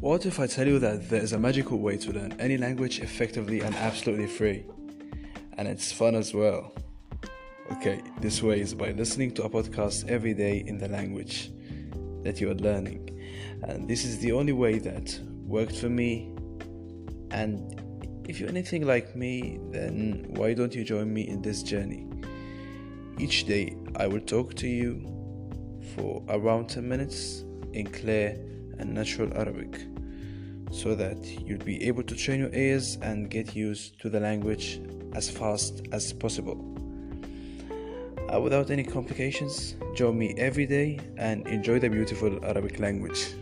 What if I tell you that there is a magical way to learn any language effectively and absolutely free? And it's fun as well. Okay, this way is by listening to a podcast every day in the language that you are learning. And this is the only way that worked for me. And if you're anything like me, then why don't you join me in this journey? Each day I will talk to you for around 10 minutes in clear and natural Arabic so that you'll be able to train your ears and get used to the language as fast as possible. Uh, without any complications, join me every day and enjoy the beautiful Arabic language.